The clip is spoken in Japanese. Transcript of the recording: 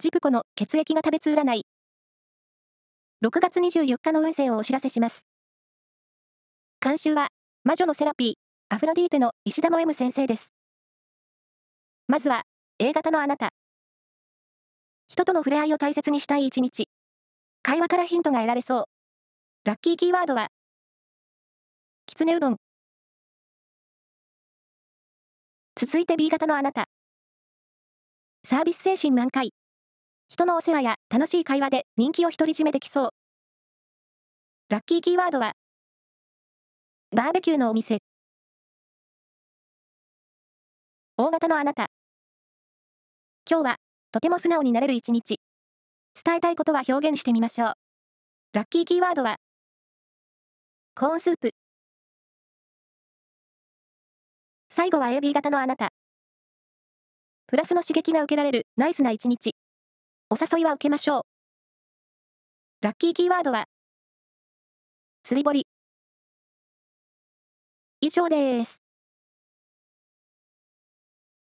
ジプコの血液が食べつ占い。6月24日の運勢をお知らせします。監修は、魔女のセラピー、アフロディーテの石田も M 先生です。まずは、A 型のあなた。人との触れ合いを大切にしたい一日。会話からヒントが得られそう。ラッキーキーワードは、きつねうどん。続いて B 型のあなた。サービス精神満開。人のお世話や楽しい会話で人気を独り占めできそう。ラッキーキーワードは、バーベキューのお店。大型のあなた。今日は、とても素直になれる一日。伝えたいことは表現してみましょう。ラッキーキーワードは、コーンスープ。最後は AB 型のあなた。プラスの刺激が受けられるナイスな一日。お誘いは受けましょう。ラッキーキーワードは、釣り堀。以上です。